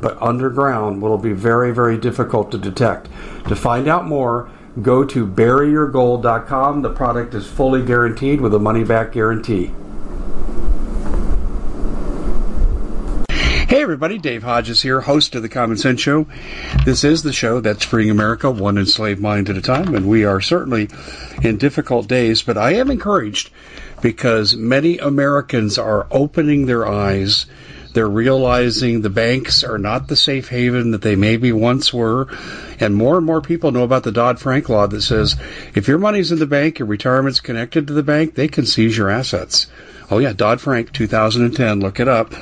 but underground will be very, very difficult to detect. To find out more, go to buryyourgold.com. The product is fully guaranteed with a money back guarantee. Hey everybody, Dave Hodges here, host of the Common Sense Show. This is the show that's freeing America one enslaved mind at a time, and we are certainly in difficult days, but I am encouraged because many Americans are opening their eyes they're realizing the banks are not the safe haven that they maybe once were. And more and more people know about the Dodd Frank law that says if your money's in the bank, your retirement's connected to the bank, they can seize your assets. Oh yeah, Dodd Frank 2010, look it up.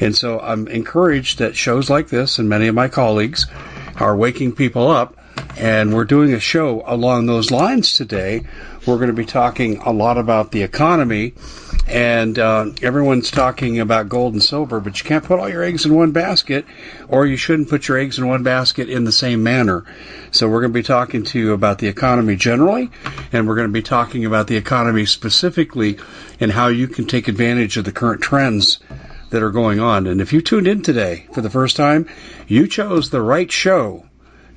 And so I'm encouraged that shows like this and many of my colleagues are waking people up and we're doing a show along those lines today. We're going to be talking a lot about the economy and uh, everyone's talking about gold and silver, but you can't put all your eggs in one basket, or you shouldn't put your eggs in one basket in the same manner. So we're going to be talking to you about the economy generally, and we're going to be talking about the economy specifically and how you can take advantage of the current trends that are going on. And if you tuned in today for the first time, you chose the right show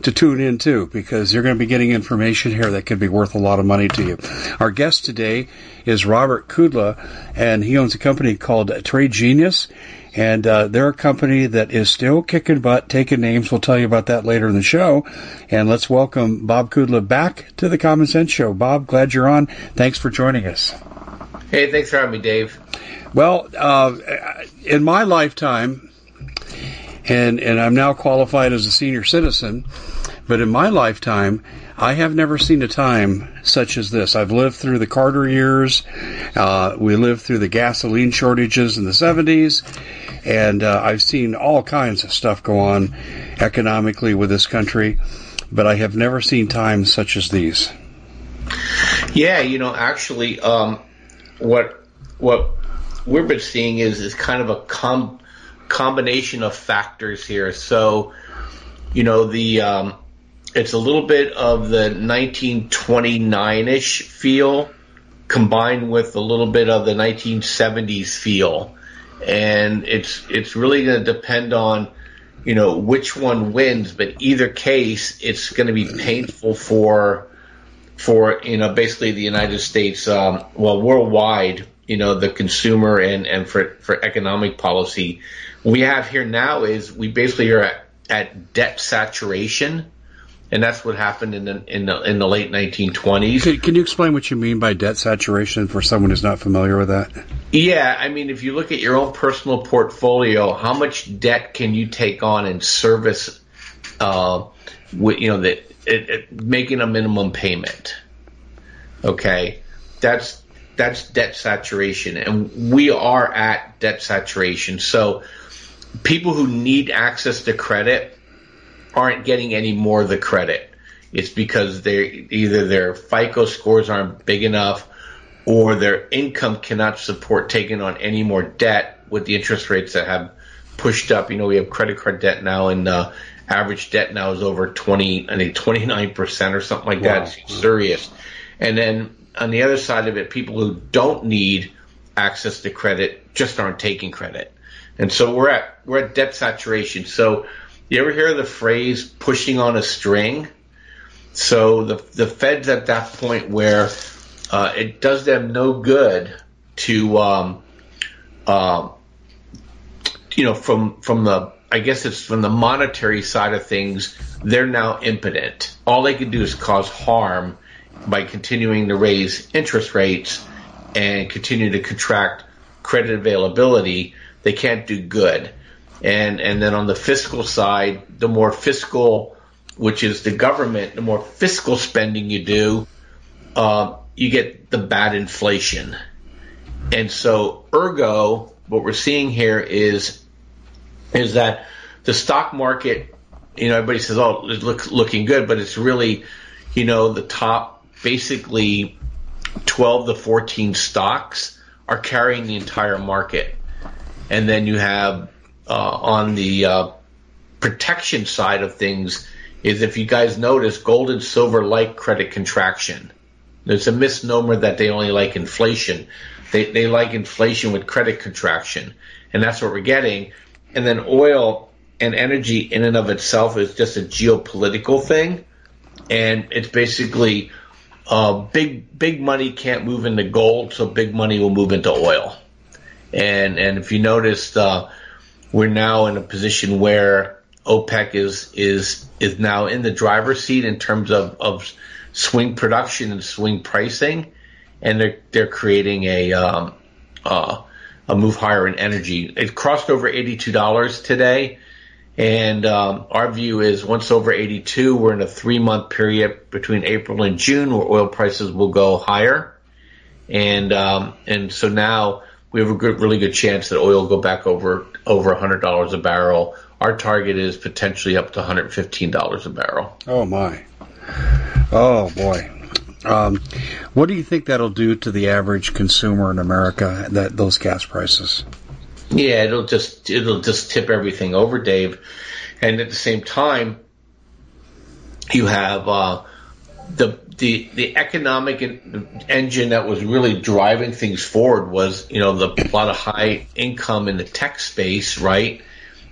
to tune in to because you're going to be getting information here that could be worth a lot of money to you. Our guest today is Robert Kudla, and he owns a company called Trade Genius. And uh, they're a company that is still kicking butt, taking names. We'll tell you about that later in the show. And let's welcome Bob Kudla back to the Common Sense Show. Bob, glad you're on. Thanks for joining us. Hey, thanks for having me, Dave. Well, uh, in my lifetime, and and I'm now qualified as a senior citizen. But in my lifetime, I have never seen a time such as this. I've lived through the Carter years. Uh, we lived through the gasoline shortages in the 70s. And uh, I've seen all kinds of stuff go on economically with this country. But I have never seen times such as these. Yeah, you know, actually, um, what what we've been seeing is is kind of a com- combination of factors here. So, you know, the um, it's a little bit of the 1929ish feel combined with a little bit of the 1970s feel, and it's it's really going to depend on you know which one wins. But either case, it's going to be painful for for you know basically the United States, um, well worldwide, you know the consumer and and for for economic policy we have here now is we basically are at, at debt saturation, and that's what happened in the in the, in the late 1920s. Can, can, you explain what you mean by debt saturation for someone who's not familiar with that? Yeah, I mean, if you look at your own personal portfolio, how much debt can you take on and service? Uh, with, you know, that it, it, making a minimum payment. Okay, that's that's debt saturation, and we are at debt saturation. So people who need access to credit aren't getting any more of the credit. It's because they either their FICO scores aren't big enough or their income cannot support taking on any more debt with the interest rates that have pushed up. You know, we have credit card debt now and uh, average debt now is over 20, I think 29% or something like wow. that. It's serious. And then on the other side of it, people who don't need access to credit just aren't taking credit. And so we're at we're at debt saturation. So you ever hear the phrase pushing on a string? So the the Fed's at that point where uh, it does them no good to um, uh, you know from from the I guess it's from the monetary side of things they're now impotent. All they can do is cause harm by continuing to raise interest rates and continue to contract credit availability, they can't do good. And and then on the fiscal side, the more fiscal, which is the government, the more fiscal spending you do, uh, you get the bad inflation. And so, ergo, what we're seeing here is is that the stock market, you know, everybody says, "Oh, it looks looking good," but it's really, you know, the top basically 12 to 14 stocks are carrying the entire market. And then you have uh, on the uh, protection side of things is if you guys notice, gold and silver like credit contraction. There's a misnomer that they only like inflation. They, they like inflation with credit contraction. And that's what we're getting. And then oil and energy in and of itself is just a geopolitical thing. And it's basically uh, big big money can't move into gold, so big money will move into oil. And and if you noticed, uh, we're now in a position where OPEC is is is now in the driver's seat in terms of, of swing production and swing pricing, and they're they're creating a um, uh, a move higher in energy. It crossed over eighty two dollars today. And um, our view is once over 82, we're in a three month period between April and June where oil prices will go higher. And um, and so now we have a good, really good chance that oil will go back over over $100 a barrel. Our target is potentially up to $115 a barrel. Oh my! Oh boy! Um, what do you think that'll do to the average consumer in America? That those gas prices? Yeah, it'll just it'll just tip everything over, Dave. And at the same time, you have uh, the the the economic engine that was really driving things forward was you know the a lot of high income in the tech space, right?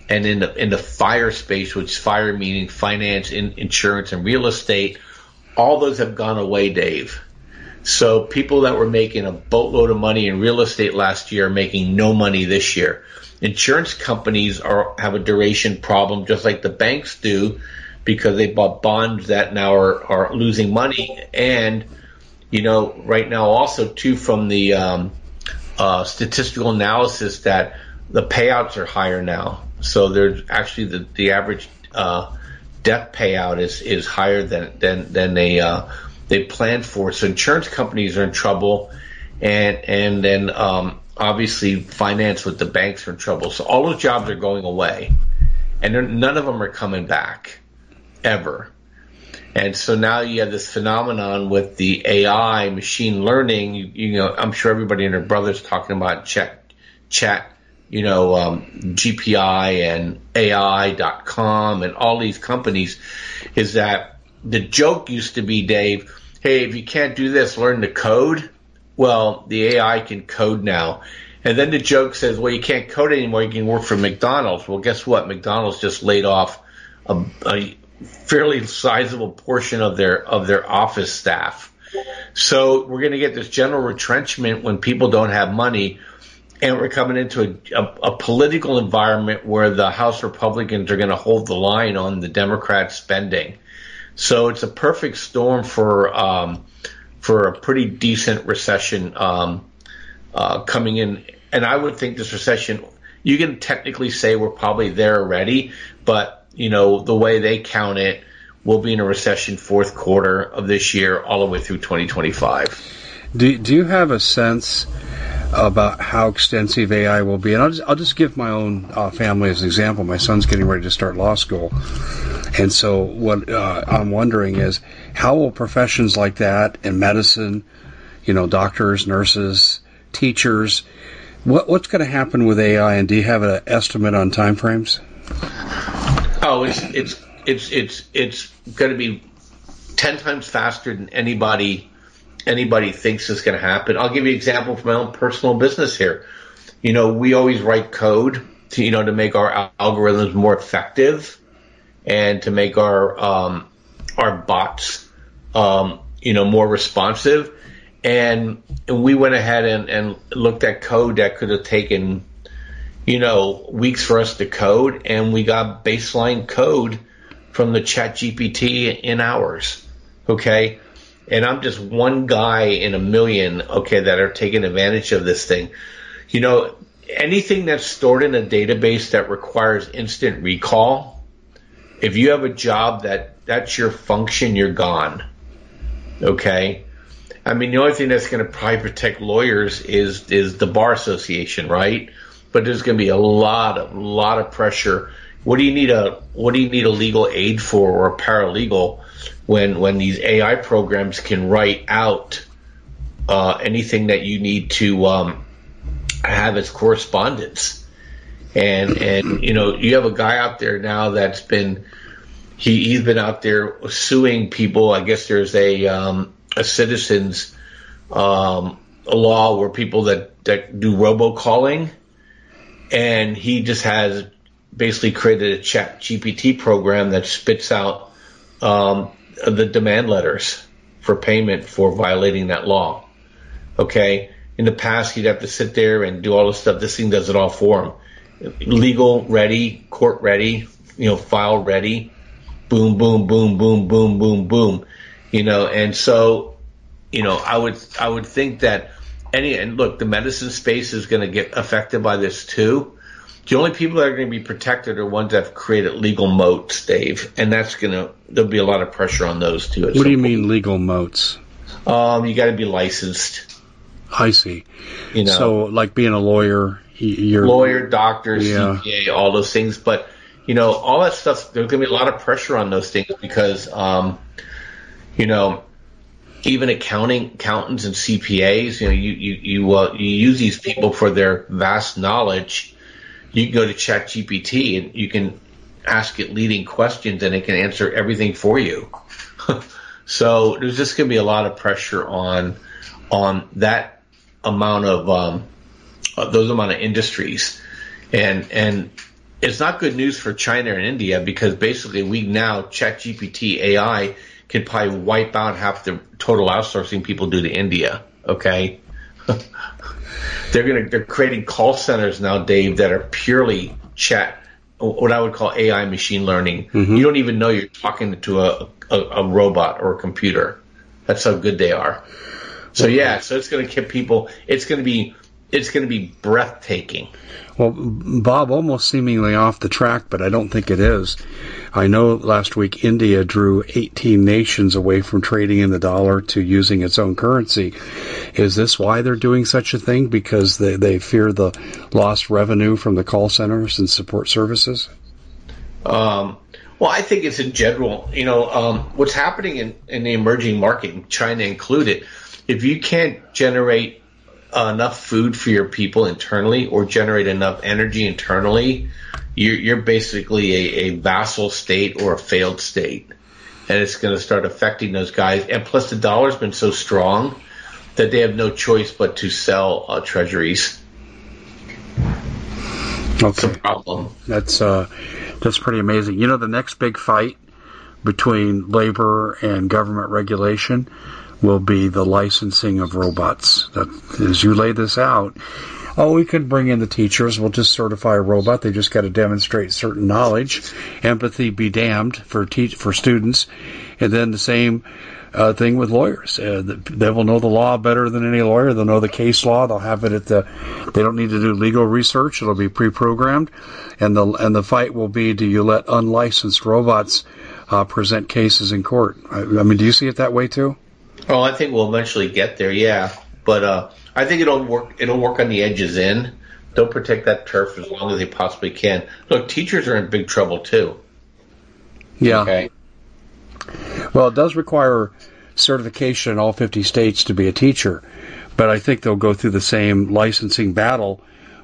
And in the in the fire space, which fire meaning finance, in, insurance, and real estate, all those have gone away, Dave. So people that were making a boatload of money in real estate last year are making no money this year. Insurance companies are have a duration problem just like the banks do because they bought bonds that now are, are losing money and you know right now also too from the um, uh, statistical analysis that the payouts are higher now. So there's actually the the average uh, death payout is is higher than than than a uh, they planned for. So insurance companies are in trouble, and and then um, obviously finance with the banks are in trouble. So all those jobs are going away, and none of them are coming back ever. And so now you have this phenomenon with the AI, machine learning. You, you know, I'm sure everybody and their brothers talking about chat, chat, you know, um, GPI and AI.com and all these companies. Is that the joke used to be, Dave? hey, if you can't do this, learn to code. Well, the AI can code now. And then the joke says, well, you can't code anymore. You can work for McDonald's. Well, guess what? McDonald's just laid off a, a fairly sizable portion of their of their office staff. So we're going to get this general retrenchment when people don't have money, and we're coming into a, a, a political environment where the House Republicans are going to hold the line on the Democrat spending. So it's a perfect storm for um, for a pretty decent recession um, uh, coming in. And I would think this recession, you can technically say we're probably there already, but you know the way they count it, we'll be in a recession fourth quarter of this year, all the way through 2025. Do Do you have a sense? about how extensive AI will be. And I'll just, I'll just give my own uh, family as an example. My son's getting ready to start law school. And so what uh, I'm wondering is how will professions like that in medicine, you know, doctors, nurses, teachers, what, what's going to happen with AI? And do you have an estimate on timeframes? Oh, it's, it's, it's, it's, it's going to be 10 times faster than anybody anybody thinks is going to happen. I'll give you an example from my own personal business here. You know, we always write code to, you know, to make our algorithms more effective and to make our, um, our bots, um, you know, more responsive. And, and we went ahead and, and looked at code that could have taken, you know, weeks for us to code and we got baseline code from the chat GPT in hours. Okay and I'm just one guy in a million, okay, that are taking advantage of this thing. you know, anything that's stored in a database that requires instant recall, if you have a job that that's your function, you're gone. Okay. I mean, the only thing that's going to probably protect lawyers is is the bar association, right? But there's going to be a lot of lot of pressure. What do you need a What do you need a legal aid for or a paralegal when when these AI programs can write out uh, anything that you need to um, have as correspondence? And and you know you have a guy out there now that's been he he's been out there suing people. I guess there's a um, a citizens um, a law where people that, that do robocalling, and he just has basically created a chat GPT program that spits out um, the demand letters for payment for violating that law. Okay. In the past, he'd have to sit there and do all this stuff. This thing does it all for him. Legal ready, court ready, you know, file ready. Boom, boom, boom, boom, boom, boom, boom you know, and so, you know, I would, I would think that any, and look, the medicine space is going to get affected by this too. The only people that are going to be protected are ones that have created legal moats, Dave, and that's going to, there'll be a lot of pressure on those too. What do you point. mean legal moats? Um, you got to be licensed. I see. You know, so like being a lawyer, you're lawyer, doctor, yeah. CPA, all those things, but you know, all that stuff. There's going to be a lot of pressure on those things because, um, you know, even accounting accountants and CPAs, you know, you you you, uh, you use these people for their vast knowledge. You can go to ChatGPT and you can ask it leading questions, and it can answer everything for you. so there's just going to be a lot of pressure on on that amount of um, uh, those amount of industries, and and it's not good news for China and India because basically we now ChatGPT AI could probably wipe out half the total outsourcing people do to India. Okay. they're gonna they're creating call centers now, Dave, that are purely chat, what I would call AI machine learning. Mm-hmm. You don't even know you're talking to a, a, a robot or a computer. That's how good they are. So yeah, so it's going to keep people. It's going to be it's going to be breathtaking. Well, Bob, almost seemingly off the track, but I don't think it is. I know last week India drew 18 nations away from trading in the dollar to using its own currency. Is this why they're doing such a thing? Because they, they fear the lost revenue from the call centers and support services? Um, well, I think it's in general, you know, um, what's happening in, in the emerging market, China included, if you can't generate enough food for your people internally or generate enough energy internally, you're, you're basically a, a vassal state or a failed state. And it's going to start affecting those guys. And plus, the dollar's been so strong that they have no choice but to sell uh, treasuries. Okay. That's problem. That's uh, that's pretty amazing. You know, the next big fight between labor and government regulation will be the licensing of robots. That as you lay this out, oh, we could bring in the teachers. We'll just certify a robot. They just got to demonstrate certain knowledge. Empathy be damned for teach for students, and then the same. Uh, thing with lawyers. Uh, they will know the law better than any lawyer. They'll know the case law. They'll have it at the. They don't need to do legal research. It'll be pre-programmed, and the and the fight will be: Do you let unlicensed robots uh, present cases in court? I, I mean, do you see it that way too? Oh, I think we'll eventually get there. Yeah, but uh, I think it'll work. It'll work on the edges in. They'll protect that turf as long as they possibly can. Look, teachers are in big trouble too. Yeah. Okay. Well, it does require certification in all 50 states to be a teacher, but I think they'll go through the same licensing battle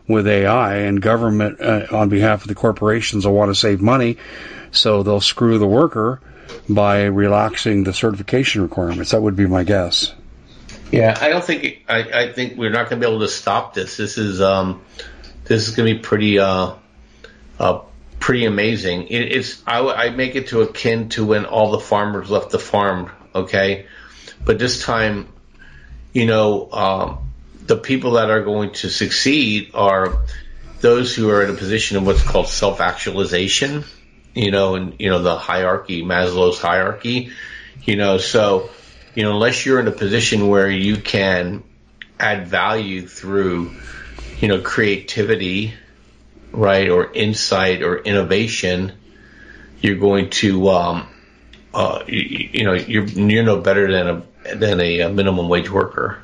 with AI, and government uh, on behalf of the corporations will want to save money, so they'll screw the worker by relaxing the certification requirements. That would be my guess. Yeah, I don't think I, I think we're not going to be able to stop this. This is um, this is going to be pretty uh, uh, pretty amazing. It, it's I, I make it to akin to when all the farmers left the farm. Okay, but this time, you know, um, the people that are going to succeed are those who are in a position of what's called self actualization you know, and you know the hierarchy, Maslow's hierarchy, you know, so you know unless you're in a position where you can add value through you know, creativity, right, or insight or innovation, you're going to, um, uh, you, you, know, you're you're no better than a than a minimum wage worker.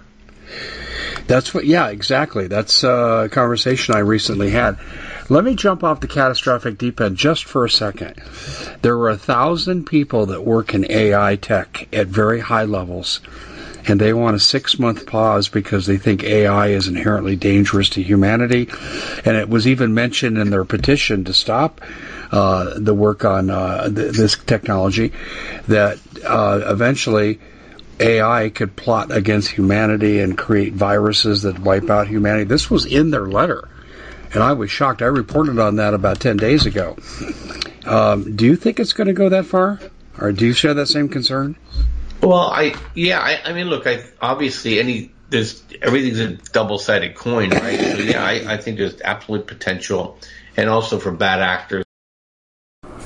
That's what, yeah, exactly. That's a conversation I recently had. Let me jump off the catastrophic deep end just for a second. There were a thousand people that work in AI tech at very high levels, and they want a six month pause because they think AI is inherently dangerous to humanity. And it was even mentioned in their petition to stop uh, the work on uh, th- this technology that uh, eventually AI could plot against humanity and create viruses that wipe out humanity. This was in their letter, and I was shocked. I reported on that about 10 days ago. Um, do you think it's going to go that far? Or do you share that same concern? Well, I yeah, I, I mean, look, I obviously any there's everything's a double sided coin, right? So yeah, I, I think there's absolute potential, and also for bad actors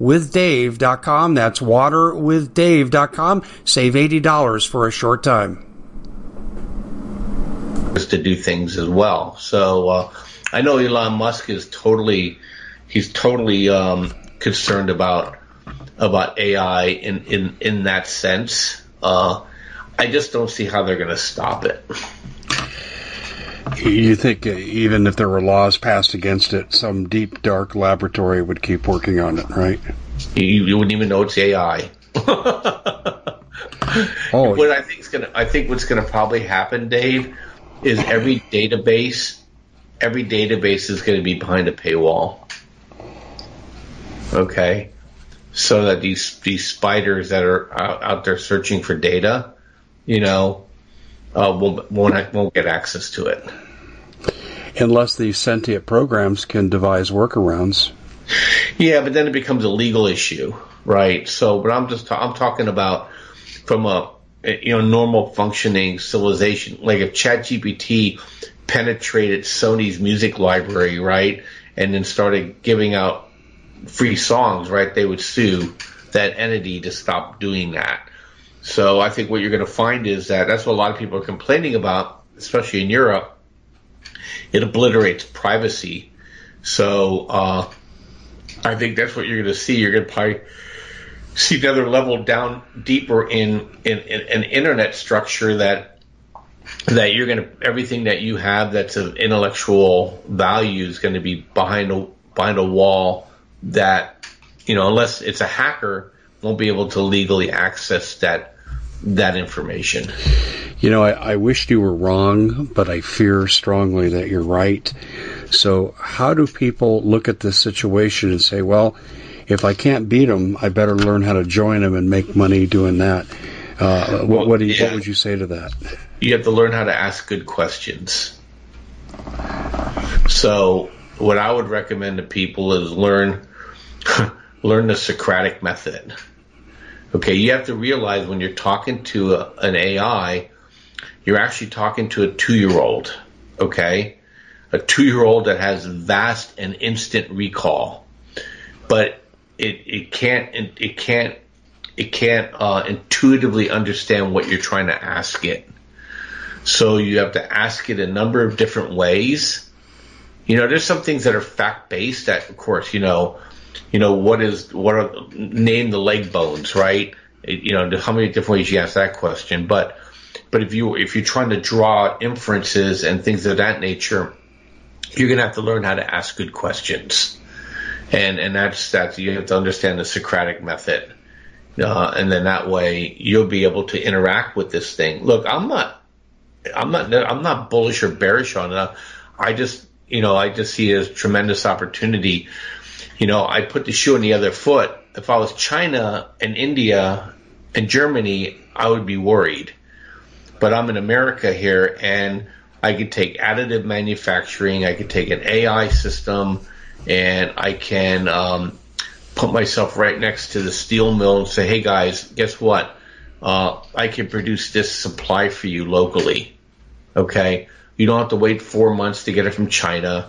waterwithdave.com. That's waterwithdave.com. Save $80 for a short time. To do things as well. So uh, I know Elon Musk is totally, he's totally um, concerned about about AI in in in that sense. Uh, I just don't see how they're going to stop it. You think uh, even if there were laws passed against it, some deep dark laboratory would keep working on it, right? You, you wouldn't even know it's AI. oh, what I think is gonna, I think what's going to probably happen, Dave, is every database, every database is going to be behind a paywall. Okay, so that these these spiders that are out, out there searching for data, you know, uh, won't, won't, won't get access to it. Unless these sentient programs can devise workarounds. Yeah, but then it becomes a legal issue, right? So, but I'm just ta- I'm talking about from a you know normal functioning civilization. Like if ChatGPT penetrated Sony's music library, right, and then started giving out free songs, right, they would sue that entity to stop doing that. So I think what you're going to find is that that's what a lot of people are complaining about, especially in Europe. It obliterates privacy. So, uh, I think that's what you're going to see. You're going to probably see another level down deeper in, in, in an internet structure that that you're going to everything that you have that's of intellectual value is going to be behind a behind a wall that you know unless it's a hacker won't be able to legally access that that information. You know, I, I wished you were wrong, but I fear strongly that you're right. So, how do people look at this situation and say, well, if I can't beat them, I better learn how to join them and make money doing that? Uh, what, well, what, you, yeah. what would you say to that? You have to learn how to ask good questions. So, what I would recommend to people is learn learn the Socratic method. Okay, you have to realize when you're talking to a, an AI, you're actually talking to a two year old. Okay, a two year old that has vast and instant recall, but it, it can't it, can't it can't uh, intuitively understand what you're trying to ask it. So you have to ask it a number of different ways. You know, there's some things that are fact based that, of course, you know, you know, what is, what are, name the leg bones, right? You know, how many different ways you ask that question. But, but if you, if you're trying to draw inferences and things of that nature, you're going to have to learn how to ask good questions. And, and that's, that's, you have to understand the Socratic method. Uh, and then that way you'll be able to interact with this thing. Look, I'm not, I'm not, I'm not bullish or bearish on it. I just, you know, I just see it as tremendous opportunity you know, I put the shoe on the other foot. If I was China and India and Germany, I would be worried. But I'm in America here and I could take additive manufacturing, I could take an AI system, and I can um, put myself right next to the steel mill and say, hey guys, guess what? Uh, I can produce this supply for you locally. Okay? You don't have to wait four months to get it from China.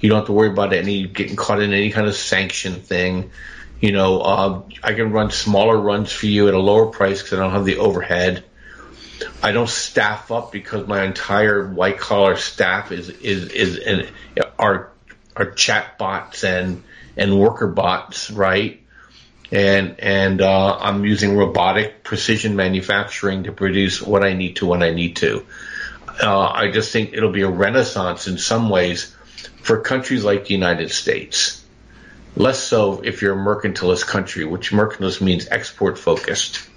You don't have to worry about any getting caught in any kind of sanction thing. You know, uh, I can run smaller runs for you at a lower price because I don't have the overhead. I don't staff up because my entire white collar staff is is is are are chat bots and and worker bots, right? And and uh, I'm using robotic precision manufacturing to produce what I need to when I need to. Uh, I just think it'll be a renaissance in some ways for countries like the United States. Less so if you're a mercantilist country, which mercantilist means export focused.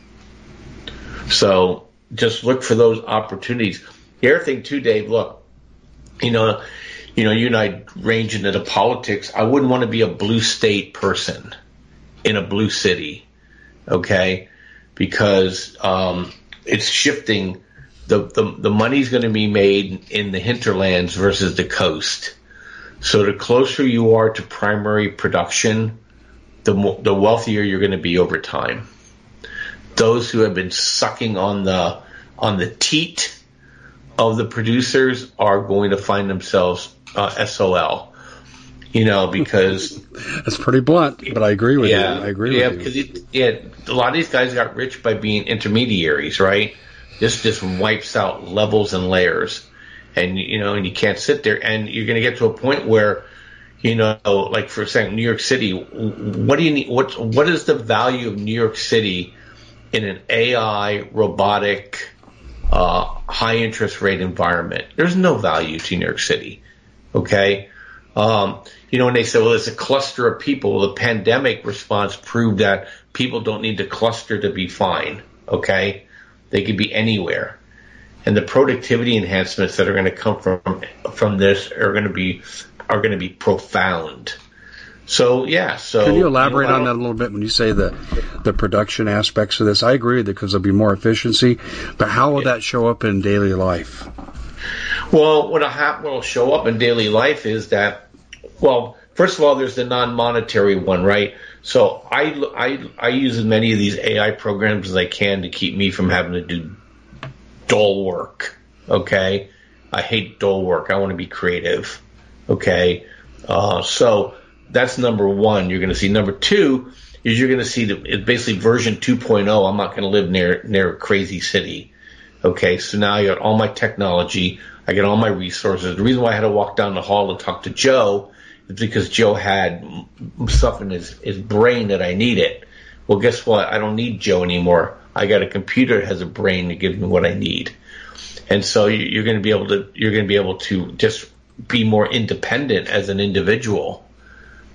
So just look for those opportunities. The other thing too, Dave, look, you know, you know, you and I range into the politics. I wouldn't want to be a blue state person in a blue city, okay? Because um, it's shifting. The, the the money's going to be made in the hinterlands versus the coast. So the closer you are to primary production, the mo- the wealthier you're going to be over time. Those who have been sucking on the on the teat of the producers are going to find themselves uh, SOL. You know, because that's pretty blunt, but I agree with yeah, you. I agree yeah, with you. Yeah, because yeah, a lot of these guys got rich by being intermediaries, right? This just wipes out levels and layers and you know, and you can't sit there, and you're going to get to a point where, you know, like for saying New York City, what do you need? What what is the value of New York City in an AI robotic uh, high interest rate environment? There's no value to New York City. Okay. Um, you know, and they say, well, it's a cluster of people. The pandemic response proved that people don't need to cluster to be fine. Okay. They could be anywhere and the productivity enhancements that are going to come from from this are going to be are going to be profound. So yeah, so can you elaborate you know, on that a little bit when you say the the production aspects of this? I agree because there'll be more efficiency, but how will yeah. that show up in daily life? Well, what will show up in daily life is that, well, first of all, there's the non-monetary one, right? So I, I, I use as many of these AI programs as I can to keep me from having to do dull work. Okay. I hate dull work. I want to be creative. Okay. Uh, so that's number one. You're going to see number two is you're going to see the, basically version 2.0. I'm not going to live near, near a crazy city. Okay. So now I got all my technology. I get all my resources. The reason why I had to walk down the hall and talk to Joe It's because Joe had stuff in his, his brain that I needed. Well, guess what? I don't need Joe anymore. I got a computer that has a brain to give me what I need. And so you're going to be able to, you're going to be able to just be more independent as an individual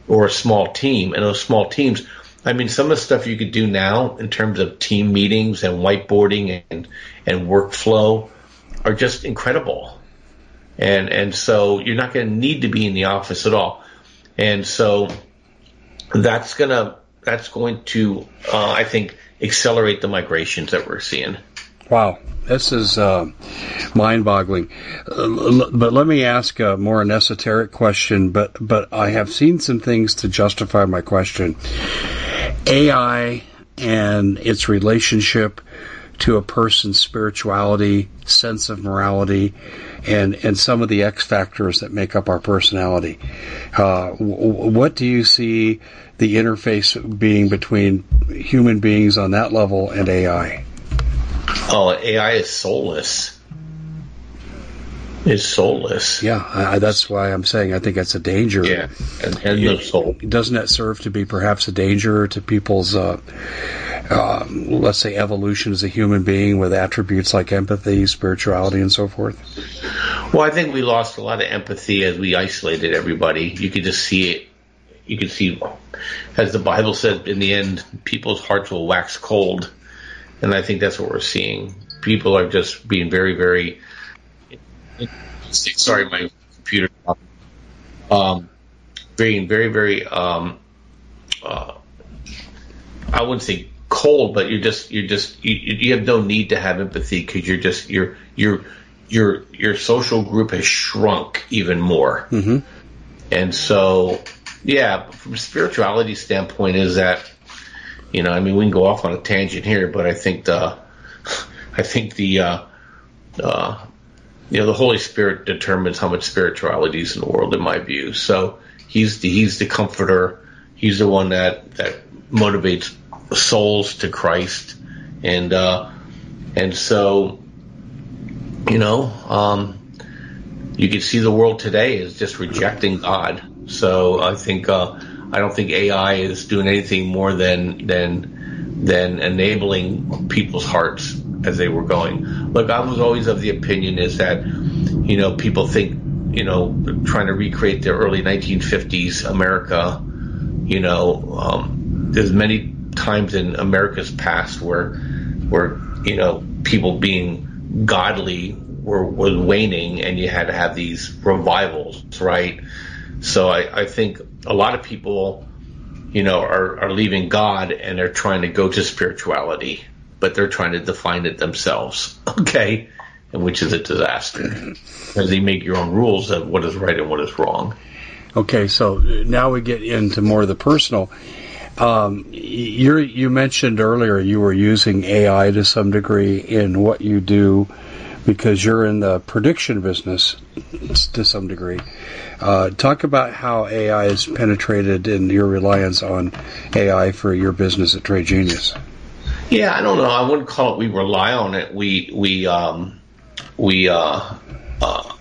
or a small team. And those small teams, I mean, some of the stuff you could do now in terms of team meetings and whiteboarding and, and workflow are just incredible. And, and so you're not going to need to be in the office at all. And so that's to, that's going to, uh, I think, accelerate the migrations that we're seeing. Wow, this is uh, mind-boggling. Uh, but let me ask a more an esoteric question. But but I have seen some things to justify my question. AI and its relationship to a person's spirituality, sense of morality, and and some of the X factors that make up our personality. Uh, what do you see the interface being between human beings on that level and AI? Oh, AI is soulless. It's soulless. Yeah, I, that's why I'm saying I think that's a danger. Yeah, and, and no soul. Doesn't that serve to be perhaps a danger to people's, uh, uh, let's say, evolution as a human being with attributes like empathy, spirituality, and so forth? Well, I think we lost a lot of empathy as we isolated everybody. You could just see it. You can see, as the Bible said, in the end, people's hearts will wax cold and I think that's what we're seeing. People are just being very, very. Sorry, my computer. Um, being very, very. Um, uh, I wouldn't say cold, but you're just you're just you, you have no need to have empathy because you're just your your your your social group has shrunk even more, mm-hmm. and so yeah, from a spirituality standpoint, is that you know, I mean, we can go off on a tangent here, but I think the, I think the, uh, uh, you know, the Holy Spirit determines how much spirituality is in the world, in my view. So he's the, he's the comforter. He's the one that, that motivates souls to Christ. And, uh, and so, you know, um, you can see the world today is just rejecting God. So I think, uh, I don't think AI is doing anything more than than than enabling people's hearts as they were going. Look, I was always of the opinion is that you know people think you know trying to recreate the early 1950s America. You know, um, there's many times in America's past where where you know people being godly were was waning, and you had to have these revivals, right? So I, I think a lot of people, you know, are, are leaving God and they're trying to go to spirituality, but they're trying to define it themselves. Okay. And which is a disaster because they make your own rules of what is right and what is wrong. Okay. So now we get into more of the personal. Um, you you mentioned earlier you were using AI to some degree in what you do because you're in the prediction business to some degree. Uh, talk about how AI has penetrated and your reliance on AI for your business at Trade Genius. Yeah, I don't know. I wouldn't call it. We rely on it. We we um, we uh, uh,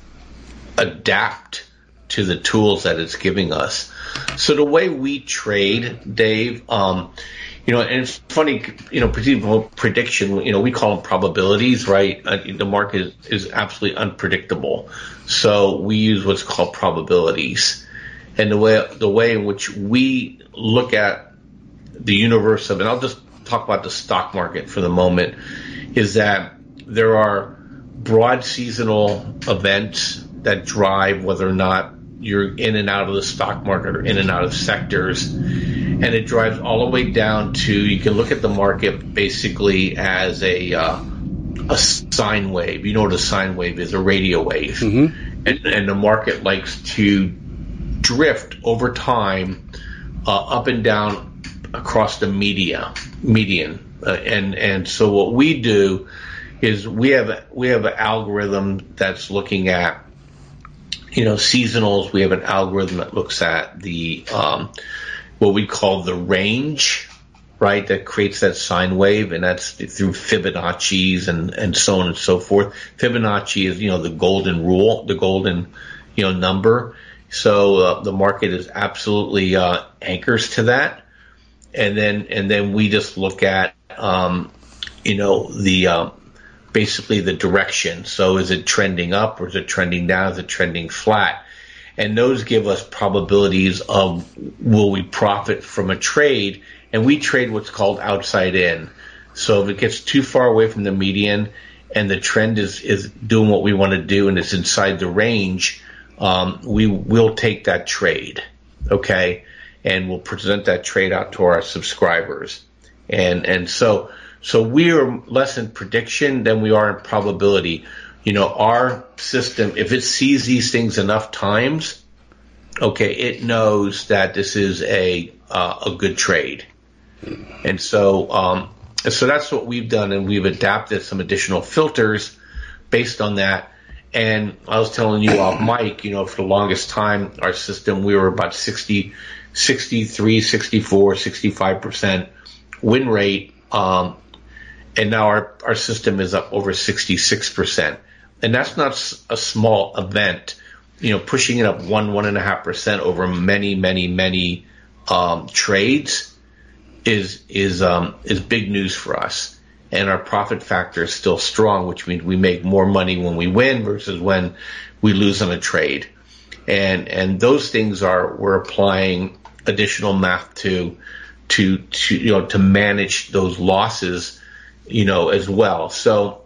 adapt to the tools that it's giving us. So the way we trade, Dave, um, you know, and it's funny, you know, prediction, you know, we call them probabilities, right? Uh, the market is, is absolutely unpredictable. So we use what's called probabilities. And the way, the way in which we look at the universe of, and I'll just talk about the stock market for the moment, is that there are broad seasonal events that drive whether or not you're in and out of the stock market or in and out of sectors. And it drives all the way down to you can look at the market basically as a uh, a sine wave. You know what a sine wave is? A radio wave. Mm-hmm. And, and, the market likes to drift over time uh, up and down across the media median. Uh, and and so what we do is we have we have an algorithm that's looking at you know, seasonals, we have an algorithm that looks at the, um, what we call the range, right? That creates that sine wave and that's through Fibonacci's and, and so on and so forth. Fibonacci is, you know, the golden rule, the golden, you know, number. So uh, the market is absolutely uh, anchors to that, and then and then we just look at um, you know the um, basically the direction. So is it trending up or is it trending down? Is it trending flat? And those give us probabilities of will we profit from a trade? And we trade what's called outside in. So if it gets too far away from the median and the trend is, is doing what we want to do and it's inside the range, um, we will take that trade, okay, and we'll present that trade out to our subscribers, and and so so we are less in prediction than we are in probability. You know, our system, if it sees these things enough times, okay, it knows that this is a uh, a good trade, and so um, so that's what we've done, and we've adapted some additional filters based on that and I was telling you off mic, you know, for the longest time, our system, we were about 60, 63, 64, 65% win rate. Um, and now our, our system is up over 66%. And that's not a small event, you know, pushing it up one, one and a half percent over many, many, many, um, trades is, is, um, is big news for us and our profit factor is still strong, which means we make more money when we win versus when we lose on a trade. And and those things are we're applying additional math to to to you know to manage those losses, you know, as well. So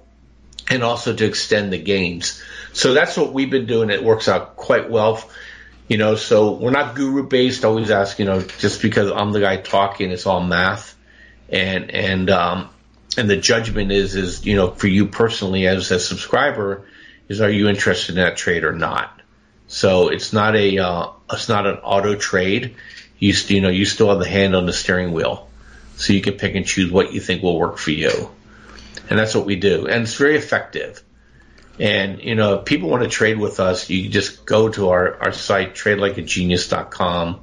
and also to extend the gains. So that's what we've been doing. It works out quite well. You know, so we're not guru based. Always ask, you know, just because I'm the guy talking, it's all math. And, and, um, and the judgment is is you know for you personally as a subscriber is are you interested in that trade or not so it's not a uh, it's not an auto trade you you know you still have the hand on the steering wheel so you can pick and choose what you think will work for you and that's what we do and it's very effective and you know if people want to trade with us you just go to our, our site tradelikeagenius.com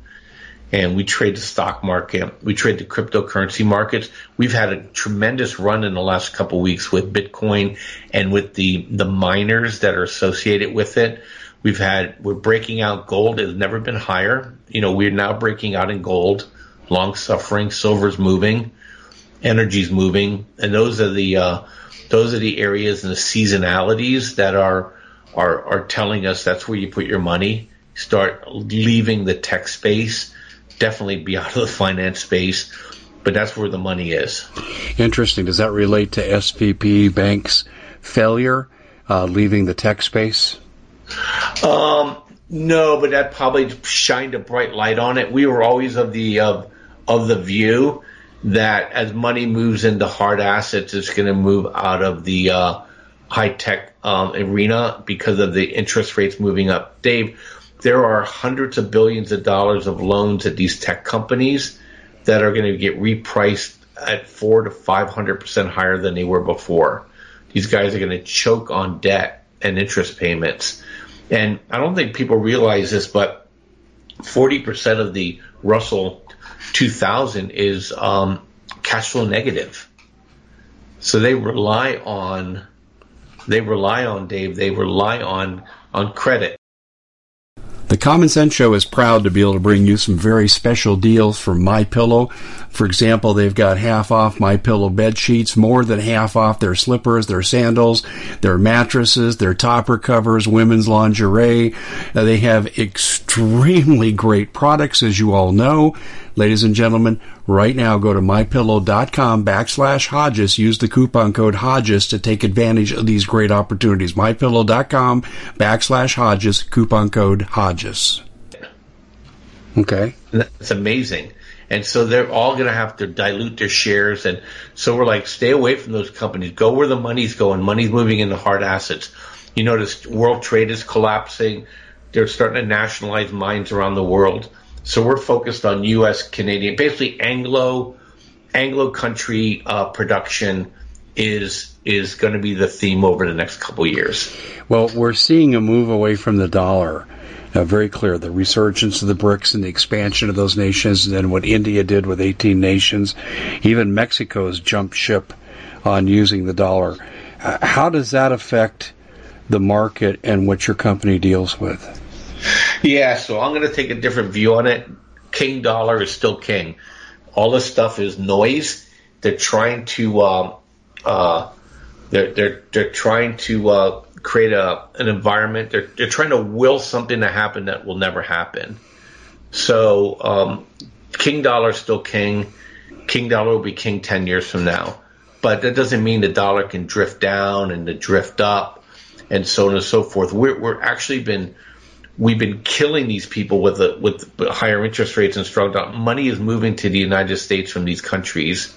and we trade the stock market. We trade the cryptocurrency markets. We've had a tremendous run in the last couple weeks with Bitcoin and with the, the miners that are associated with it. We've had, we're breaking out gold. It's never been higher. You know, we're now breaking out in gold, long suffering, silver's moving, energy's moving. And those are the, uh, those are the areas and the seasonalities that are, are, are telling us that's where you put your money. Start leaving the tech space definitely be out of the finance space, but that's where the money is. Interesting. Does that relate to SVB Bank's failure, uh, leaving the tech space? Um, no, but that probably shined a bright light on it. We were always of the of of the view that as money moves into hard assets, it's going to move out of the uh, high tech um, arena because of the interest rates moving up. Dave, there are hundreds of billions of dollars of loans at these tech companies that are going to get repriced at four to five hundred percent higher than they were before. These guys are going to choke on debt and interest payments. And I don't think people realize this, but 40% of the Russell 2000 is um, cash flow negative. So they rely on, they rely on Dave, they rely on, on credit. The Common Sense Show is proud to be able to bring you some very special deals from My Pillow. For example, they've got half off My Pillow bed sheets, more than half off their slippers, their sandals, their mattresses, their topper covers, women's lingerie. Uh, they have extremely great products, as you all know. Ladies and gentlemen, right now go to mypillow.com backslash Hodges. Use the coupon code Hodges to take advantage of these great opportunities. Mypillow.com backslash Hodges, coupon code Hodges. Okay. That's amazing. And so they're all going to have to dilute their shares. And so we're like, stay away from those companies. Go where the money's going. Money's moving into hard assets. You notice world trade is collapsing. They're starting to nationalize mines around the world. So we're focused on U.S. Canadian, basically Anglo Anglo country uh, production is is going to be the theme over the next couple years. Well, we're seeing a move away from the dollar. Uh, very clear. The resurgence of the BRICS and the expansion of those nations, and then what India did with 18 nations. Even Mexico's jumped ship on using the dollar. Uh, how does that affect the market and what your company deals with? Yeah, so I'm going to take a different view on it. King dollar is still king. All this stuff is noise. They're trying to um, uh, they're they're they're trying to uh, create a an environment. They're they're trying to will something to happen that will never happen. So um, king dollar is still king. King dollar will be king ten years from now, but that doesn't mean the dollar can drift down and to drift up and so on and so forth. We're we're actually been we've been killing these people with a, with higher interest rates and strong dollar. Money is moving to the United States from these countries,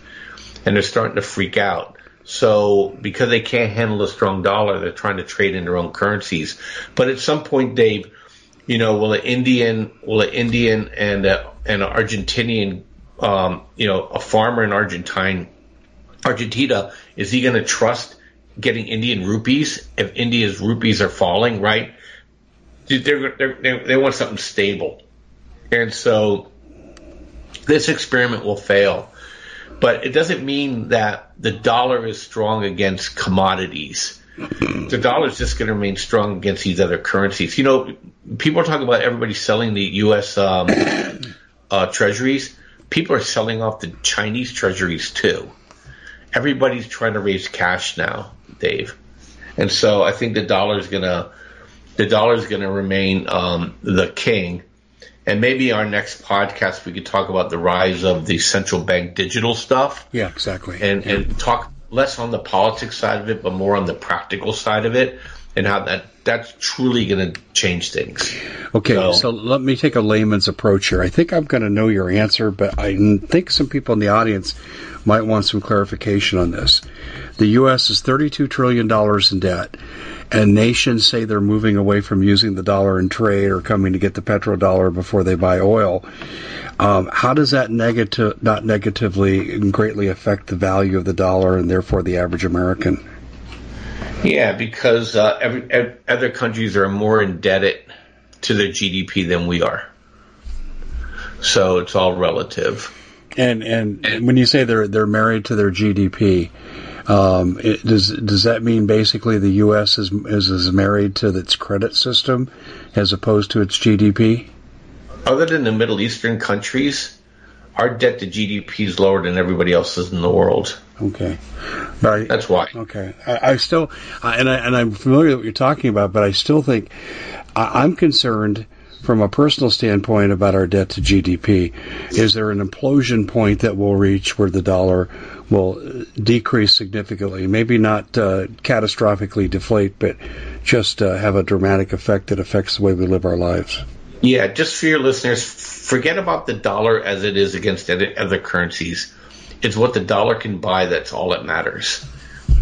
and they're starting to freak out. So because they can't handle a strong dollar, they're trying to trade in their own currencies. But at some point, Dave, you know, will an Indian, will an Indian and a, an Argentinian, um, you know, a farmer in Argentine, Argentina, is he going to trust getting Indian rupees if India's rupees are falling, right? They're, they're, they're, they want something stable. And so this experiment will fail. But it doesn't mean that the dollar is strong against commodities. the dollar is just going to remain strong against these other currencies. You know, people are talking about everybody selling the U.S. Um, uh, treasuries. People are selling off the Chinese treasuries too. Everybody's trying to raise cash now, Dave, and so I think the dollar is going to the dollar is going to remain um, the king. And maybe our next podcast we could talk about the rise of the central bank digital stuff. Yeah, exactly. And yeah. and talk less on the politics side of it, but more on the practical side of it, and how that that's truly going to change things. Okay, so, so, let me take a layman's approach here. I think I'm going to know your answer, but I think some people in the audience might want some clarification on this. The U.S. is $32 trillion in debt and nations say they're moving away from using the dollar in trade or coming to get the petrodollar before they buy oil. Um, how does that negative, not negatively, greatly affect the value of the dollar and therefore the average American? Yeah, because uh, every, every, other countries are more indebted to their GDP than we are. So it's all relative. And and when you say they're they're married to their GDP, um, it, does does that mean basically the U.S. is, is is married to its credit system as opposed to its GDP? Other than the Middle Eastern countries, our debt to GDP is lower than everybody else's in the world. Okay, I, that's why. Okay, I, I still, and I and I'm familiar with what you're talking about, but I still think I, I'm concerned from a personal standpoint about our debt to GDP. Is there an implosion point that we'll reach where the dollar will decrease significantly? Maybe not uh, catastrophically deflate, but just uh, have a dramatic effect that affects the way we live our lives. Yeah, just for your listeners, forget about the dollar as it is against other currencies. It's what the dollar can buy that's all that matters.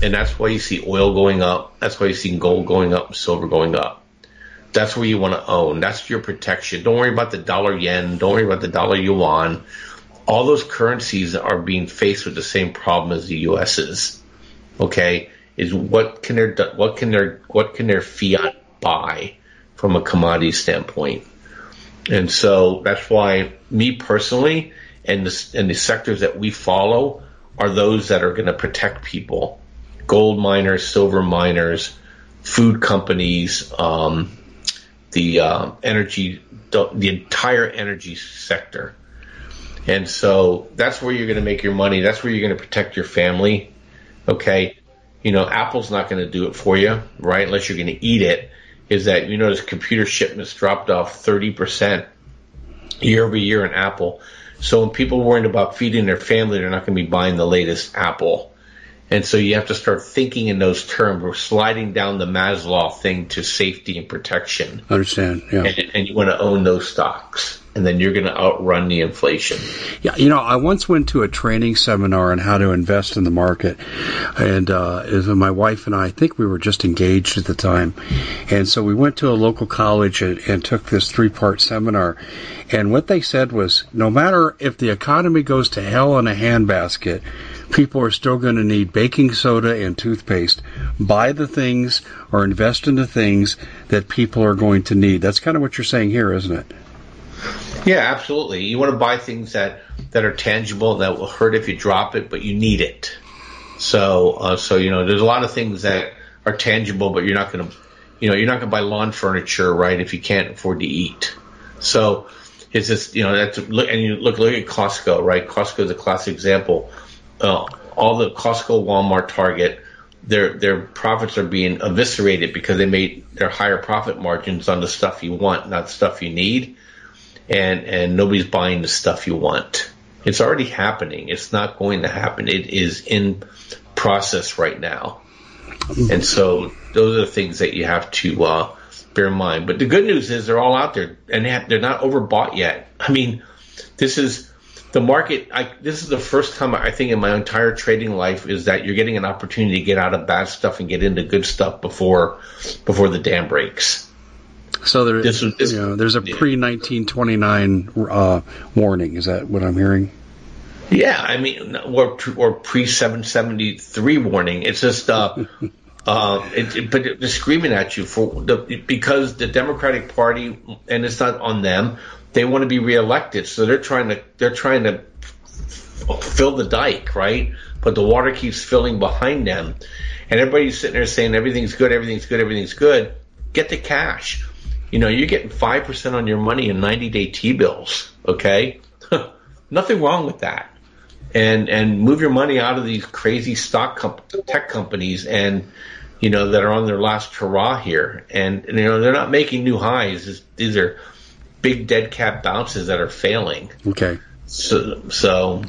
And that's why you see oil going up. That's why you see gold going up, silver going up. That's where you want to own. That's your protection. Don't worry about the dollar yen. Don't worry about the dollar yuan. All those currencies are being faced with the same problem as the U.S. is. Okay, is what can their what can their what can their fiat buy from a commodity standpoint? And so that's why me personally and the, and the sectors that we follow are those that are going to protect people, gold miners, silver miners, food companies, um, the uh, energy, the, entire energy sector. And so that's where you're going to make your money. That's where you're going to protect your family. Okay. You know, Apple's not going to do it for you, right? Unless you're going to eat it. Is that, you notice computer shipments dropped off 30% year over year in Apple. So when people are worried about feeding their family, they're not going to be buying the latest Apple. And so you have to start thinking in those terms. We're sliding down the Maslow thing to safety and protection. Understand, yeah. And, and you want to own those stocks. And then you're going to outrun the inflation. Yeah, you know, I once went to a training seminar on how to invest in the market, and uh, my wife and I, I think we were just engaged at the time, and so we went to a local college and, and took this three-part seminar. And what they said was, no matter if the economy goes to hell in a handbasket, people are still going to need baking soda and toothpaste. Buy the things or invest in the things that people are going to need. That's kind of what you're saying here, isn't it? Yeah, absolutely. You want to buy things that, that are tangible and that will hurt if you drop it, but you need it. So, uh, so you know, there's a lot of things that are tangible, but you're not going to, you know, you're not going to buy lawn furniture, right, if you can't afford to eat. So it's just, you know, that's look and you look look at Costco, right? Costco is a classic example. Uh, all the Costco, Walmart, Target, their their profits are being eviscerated because they made their higher profit margins on the stuff you want, not stuff you need, and and nobody's buying the stuff you want. It's already happening. It's not going to happen. It is in process right now. And so those are the things that you have to uh, bear in mind. But the good news is they're all out there and they're not overbought yet. I mean, this is the market. I, this is the first time I think in my entire trading life is that you're getting an opportunity to get out of bad stuff and get into good stuff before before the dam breaks. So there, this, this, you know, there's a pre 1929 uh, warning. Is that what I'm hearing? Yeah, I mean, or or pre 773 warning. It's just uh, uh, it, it, but they're screaming at you for the because the Democratic Party, and it's not on them. They want to be reelected, so they're trying to they're trying to fill the dike, right? But the water keeps filling behind them, and everybody's sitting there saying everything's good, everything's good, everything's good. Get the cash. You know, you're getting five percent on your money in 90 day T bills. Okay, nothing wrong with that. And and move your money out of these crazy stock comp- tech companies and you know that are on their last hurrah here. And, and you know they're not making new highs. These are big dead cat bounces that are failing. Okay. So so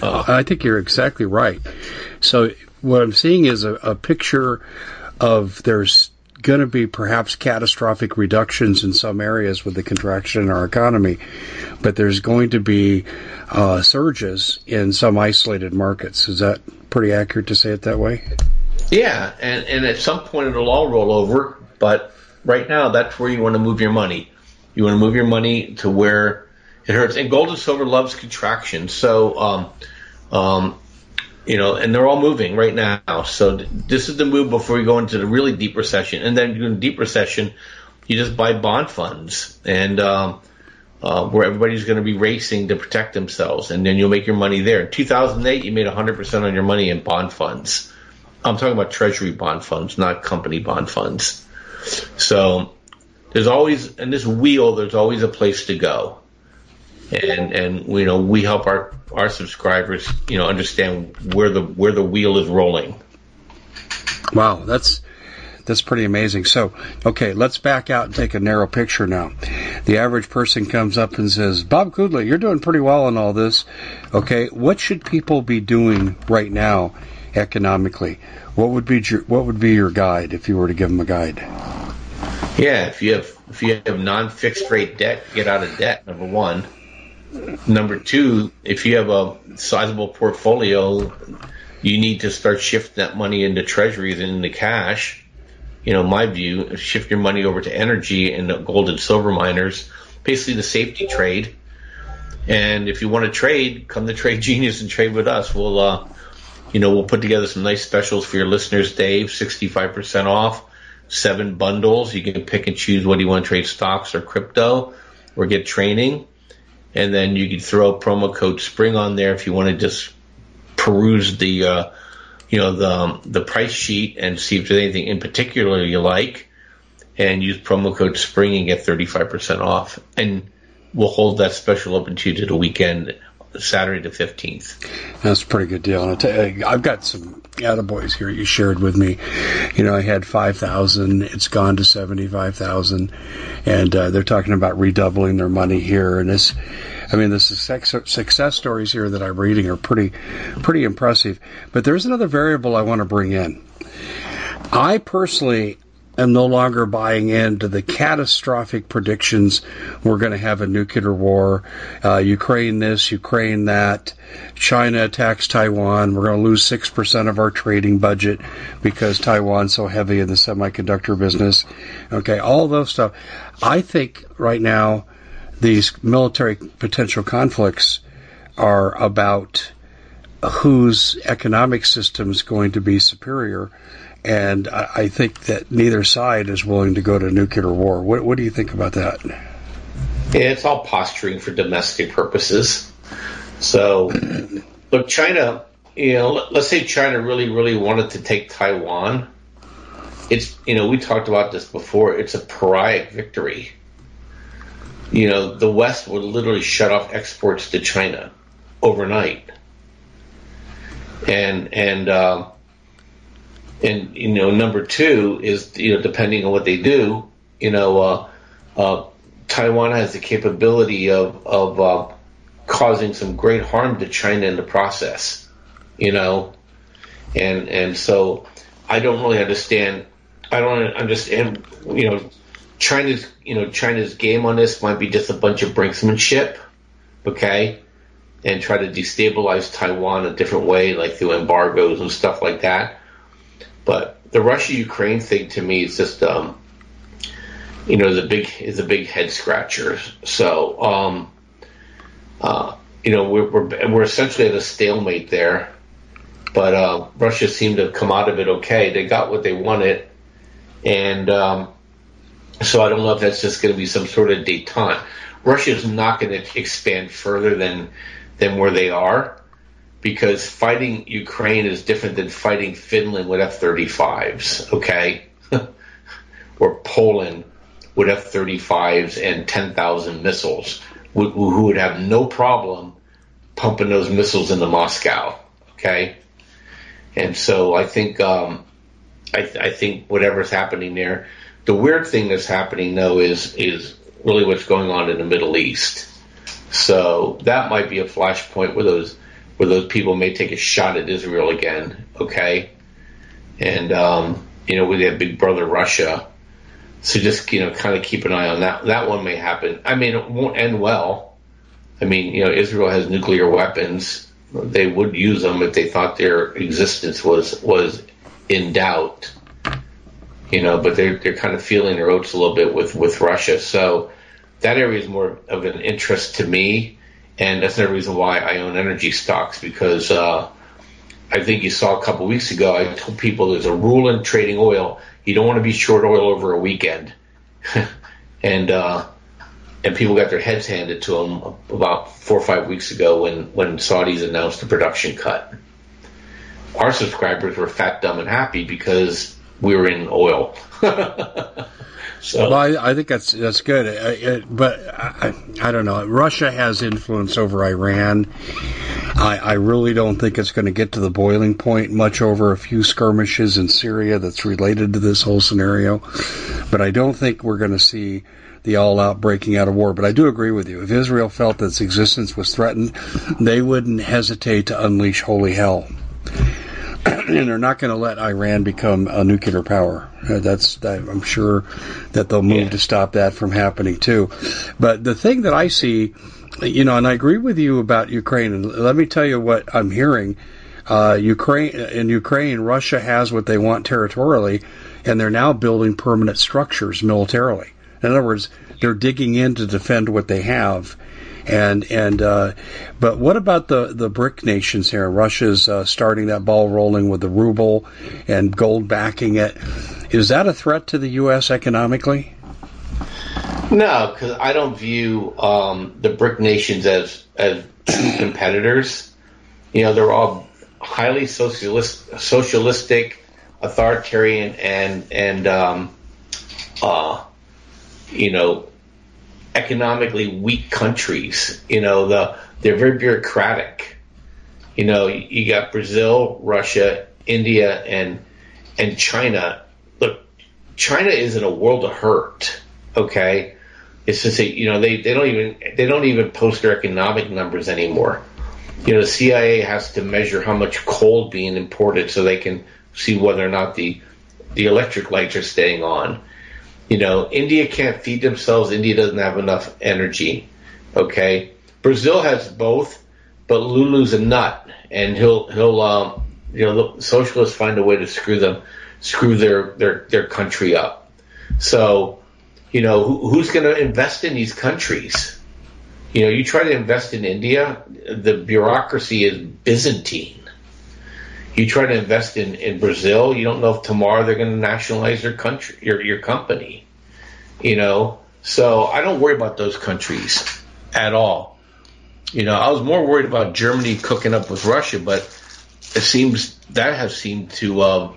uh, I think you're exactly right. So what I'm seeing is a, a picture of there's going to be perhaps catastrophic reductions in some areas with the contraction in our economy, but there's going to be uh, surges in some isolated markets. Is that pretty accurate to say it that way? Yeah, and, and at some point it'll all roll over, but right now that's where you want to move your money. You want to move your money to where it hurts. And gold and silver loves contraction. So, um, um, you know, and they're all moving right now. So this is the move before we go into the really deep recession. And then in deep recession, you just buy bond funds and, um, uh, where everybody's going to be racing to protect themselves, and then you'll make your money there. In 2008, you made 100% on your money in bond funds. I'm talking about treasury bond funds, not company bond funds. So there's always, in this wheel, there's always a place to go. And, and, you know, we help our our subscribers, you know, understand where the where the wheel is rolling. Wow, that's that's pretty amazing. So, okay, let's back out and take a narrow picture now. The average person comes up and says, "Bob Kudla, you're doing pretty well in all this. Okay, what should people be doing right now economically? What would be your what would be your guide if you were to give them a guide?" Yeah, if you have if you have non-fixed rate debt, get out of debt. Number one. Number two, if you have a sizable portfolio, you need to start shifting that money into treasuries and into cash. You know, my view, shift your money over to energy and gold and silver miners, basically the safety trade. And if you want to trade, come to Trade Genius and trade with us. We'll, uh, you know, we'll put together some nice specials for your listeners, Dave, 65% off, seven bundles. You can pick and choose what you want to trade stocks or crypto or get training and then you can throw promo code spring on there if you want to just peruse the uh, you know the the price sheet and see if there's anything in particular you like and use promo code spring and get 35% off and we'll hold that special open to you to the weekend Saturday the 15th. That's a pretty good deal. And I've got some attaboys here you shared with me. You know, I had 5,000. It's gone to 75,000. And uh, they're talking about redoubling their money here. And this, I mean, the success, success stories here that I'm reading are pretty, pretty impressive. But there's another variable I want to bring in. I personally am no longer buying into the catastrophic predictions we're going to have a nuclear war, uh, Ukraine this, Ukraine that, China attacks Taiwan, we're going to lose 6% of our trading budget because Taiwan's so heavy in the semiconductor business. Okay, all those stuff. I think right now these military potential conflicts are about whose economic system is going to be superior and I think that neither side is willing to go to nuclear war. What, what do you think about that? It's all posturing for domestic purposes. So, look, China, you know, let's say China really, really wanted to take Taiwan. it's you know we talked about this before. It's a pariah victory. You know, the West would literally shut off exports to China overnight, and and uh, and you know, number two is you know depending on what they do, you know, uh, uh, Taiwan has the capability of of uh, causing some great harm to China in the process, you know, and and so I don't really understand. I don't understand. You know, China's you know China's game on this might be just a bunch of brinksmanship, okay, and try to destabilize Taiwan a different way, like through embargoes and stuff like that. But the Russia Ukraine thing to me is just um, you know, a big is a big head scratcher. So, um, uh, you know, we're, we're we're essentially at a stalemate there. But uh, Russia seemed to come out of it okay. They got what they wanted, and um, so I don't know if that's just going to be some sort of détente. Russia is not going to expand further than than where they are because fighting Ukraine is different than fighting Finland with F-35s, okay? or Poland with F-35s and 10,000 missiles, who would have no problem pumping those missiles into Moscow. Okay, and so I think um, I, I think whatever's happening there. The weird thing that's happening though is is really what's going on in the Middle East. So that might be a flashpoint where those where those people may take a shot at Israel again. Okay, and um, you know with that big brother Russia so just you know, kind of keep an eye on that. That one may happen. I mean, it won't end well. I mean, you know, Israel has nuclear weapons. They would use them if they thought their existence was was in doubt. You know, but they're they're kind of feeling their oats a little bit with with Russia. So that area is more of an interest to me, and that's another reason why I own energy stocks because uh, I think you saw a couple weeks ago. I told people there's a rule in trading oil you don't want to be short oil over a weekend. and uh, and people got their heads handed to them about four or five weeks ago when when Saudis announced the production cut. Our subscribers were fat, dumb, and happy because we were in oil. So, well, I, I, think that's that's good, uh, uh, but I, I, don't know. Russia has influence over Iran. I, I really don't think it's going to get to the boiling point much over a few skirmishes in Syria that's related to this whole scenario. But I don't think we're going to see the all-out breaking out of war. But I do agree with you. If Israel felt that its existence was threatened, they wouldn't hesitate to unleash holy hell. and they're not going to let Iran become a nuclear power. Uh, that's I'm sure that they'll move yeah. to stop that from happening too. But the thing that I see, you know, and I agree with you about Ukraine. And let me tell you what I'm hearing. Uh, Ukraine in Ukraine, Russia has what they want territorially, and they're now building permanent structures militarily. In other words, they're digging in to defend what they have and and uh, but what about the the BRIC nations here? Russia's uh, starting that ball rolling with the ruble and gold backing it. Is that a threat to the U.S. economically? No, because I don't view um, the BRIC nations as as true competitors. You know, they're all highly socialist, socialistic, authoritarian, and and um, uh, you know economically weak countries. You know, the they're very bureaucratic. You know, you got Brazil, Russia, India, and and China. Look, China is in a world of hurt. Okay, it's just that you know they, they don't even they don't even post their economic numbers anymore. You know, the CIA has to measure how much coal being imported so they can see whether or not the the electric lights are staying on. You know, India can't feed themselves. India doesn't have enough energy. Okay, Brazil has both, but Lula's a nut, and he'll he'll um, you know socialists find a way to screw them, screw their their their country up. So, you know, who, who's going to invest in these countries? You know, you try to invest in India, the bureaucracy is Byzantine. You try to invest in, in Brazil, you don't know if tomorrow they're going to nationalize their country, your, your company. You know, so I don't worry about those countries at all. You know, I was more worried about Germany cooking up with Russia, but it seems that has seemed to uh,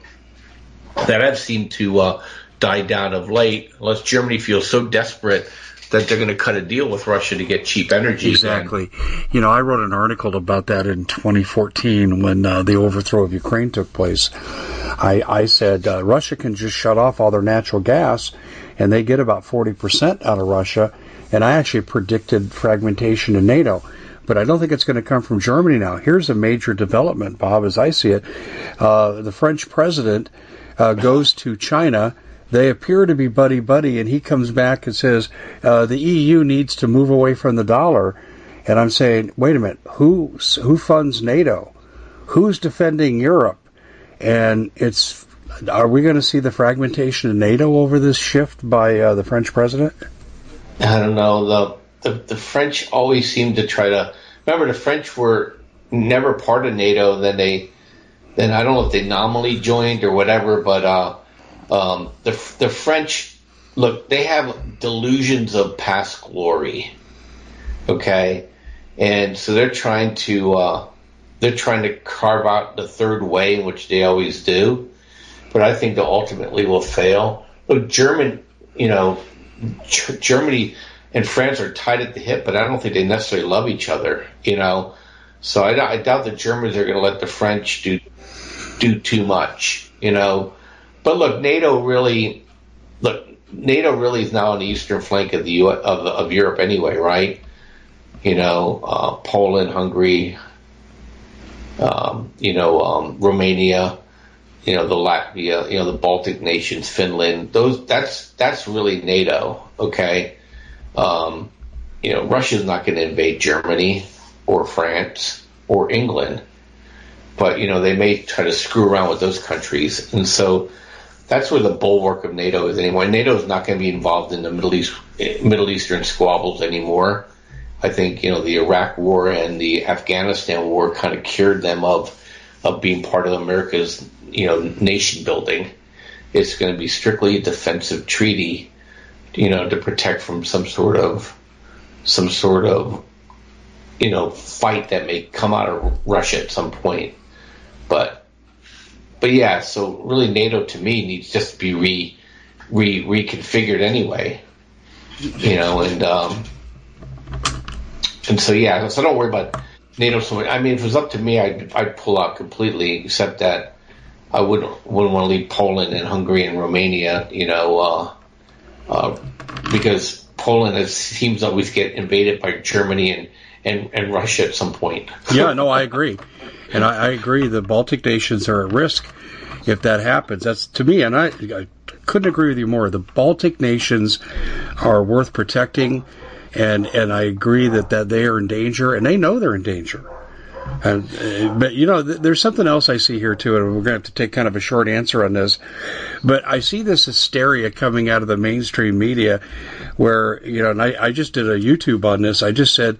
that have seemed to uh, die down of late, unless Germany feels so desperate that they're going to cut a deal with Russia to get cheap energy. Exactly. Again. You know, I wrote an article about that in 2014 when uh, the overthrow of Ukraine took place. I, I said uh, Russia can just shut off all their natural gas, and they get about 40% out of Russia. And I actually predicted fragmentation in NATO but I don't think it's going to come from Germany now. Here's a major development, Bob, as I see it. Uh, the French president uh, goes to China they appear to be buddy buddy, and he comes back and says uh, the EU needs to move away from the dollar. And I'm saying, wait a minute, who who funds NATO? Who's defending Europe? And it's are we going to see the fragmentation of NATO over this shift by uh, the French president? I don't know. The, the the French always seem to try to remember the French were never part of NATO. Then they then I don't know if they nominally joined or whatever, but uh, um, the the French look they have delusions of past glory, okay, and so they're trying to uh, they're trying to carve out the third way, which they always do, but I think they ultimately will fail. Look, German, you know, Germany and France are tied at the hip, but I don't think they necessarily love each other, you know. So I, I doubt the Germans are going to let the French do do too much, you know. But look, NATO really, look, NATO really is now on the eastern flank of the U- of, of Europe anyway, right? You know, uh, Poland, Hungary, um, you know, um, Romania, you know, the Latvia, you know, the Baltic nations, Finland. Those that's that's really NATO. Okay, um, you know, Russia's not going to invade Germany or France or England, but you know they may try to screw around with those countries, and so that's where the bulwark of NATO is anymore. NATO is not going to be involved in the Middle East, Middle Eastern squabbles anymore. I think you know the Iraq War and the Afghanistan War kind of cured them of of being part of America's you know nation building. It's going to be strictly a defensive treaty, you know, to protect from some sort of some sort of you know fight that may come out of Russia at some point. But but yeah, so really NATO to me needs just to be re, re reconfigured anyway. You know, and um, and so yeah, so don't worry about NATO so much. I mean, if it was up to me, I'd I'd pull out completely, except that I wouldn't wouldn't want to leave Poland and Hungary and Romania. You know, uh, uh, because Poland has, seems always get invaded by Germany and, and, and Russia at some point. yeah, no, I agree. And I, I, agree the Baltic nations are at risk if that happens. That's to me, and I, I couldn't agree with you more. The Baltic nations are worth protecting, and and I agree that, that they are in danger, and they know they're in danger. And, uh, but you know, th- there's something else I see here too, and we're going to have to take kind of a short answer on this. But I see this hysteria coming out of the mainstream media, where you know, and I, I just did a YouTube on this. I just said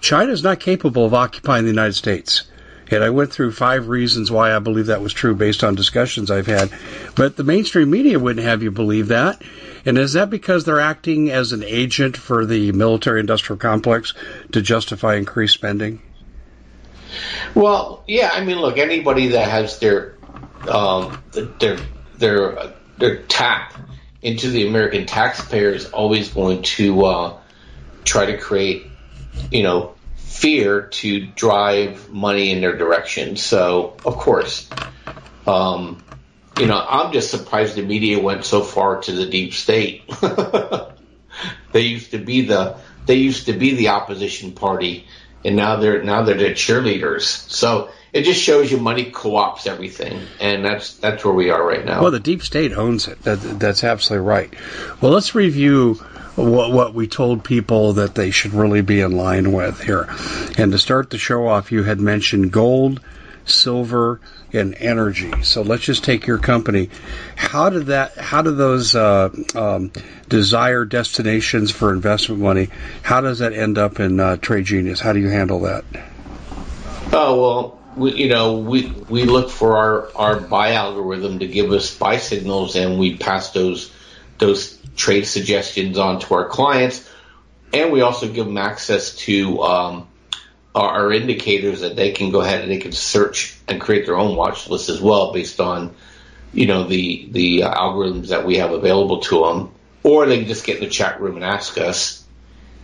China's not capable of occupying the United States. And I went through five reasons why I believe that was true based on discussions I've had. But the mainstream media wouldn't have you believe that. And is that because they're acting as an agent for the military industrial complex to justify increased spending? Well, yeah, I mean, look, anybody that has their um, their their their tap into the American taxpayer is always going to uh, try to create, you know, fear to drive money in their direction. So, of course, um, you know, I'm just surprised the media went so far to the deep state. they used to be the they used to be the opposition party, and now they're now they're the cheerleaders. So it just shows you money co-ops everything, and that's that's where we are right now. Well, the deep state owns it. That, that's absolutely right. Well, let's review what, what we told people that they should really be in line with here. And to start the show off, you had mentioned gold, silver, and energy. So let's just take your company. How did that? How do those uh, um, desired destinations for investment money? How does that end up in uh, Trade Genius? How do you handle that? Oh well, we, you know, we we look for our our buy algorithm to give us buy signals, and we pass those those trade suggestions on to our clients, and we also give them access to um, our, our, indicators that they can go ahead and they can search and create their own watch list as well based on you know, the the uh, algorithms that we have available to them, or they can just get in the chat room and ask us,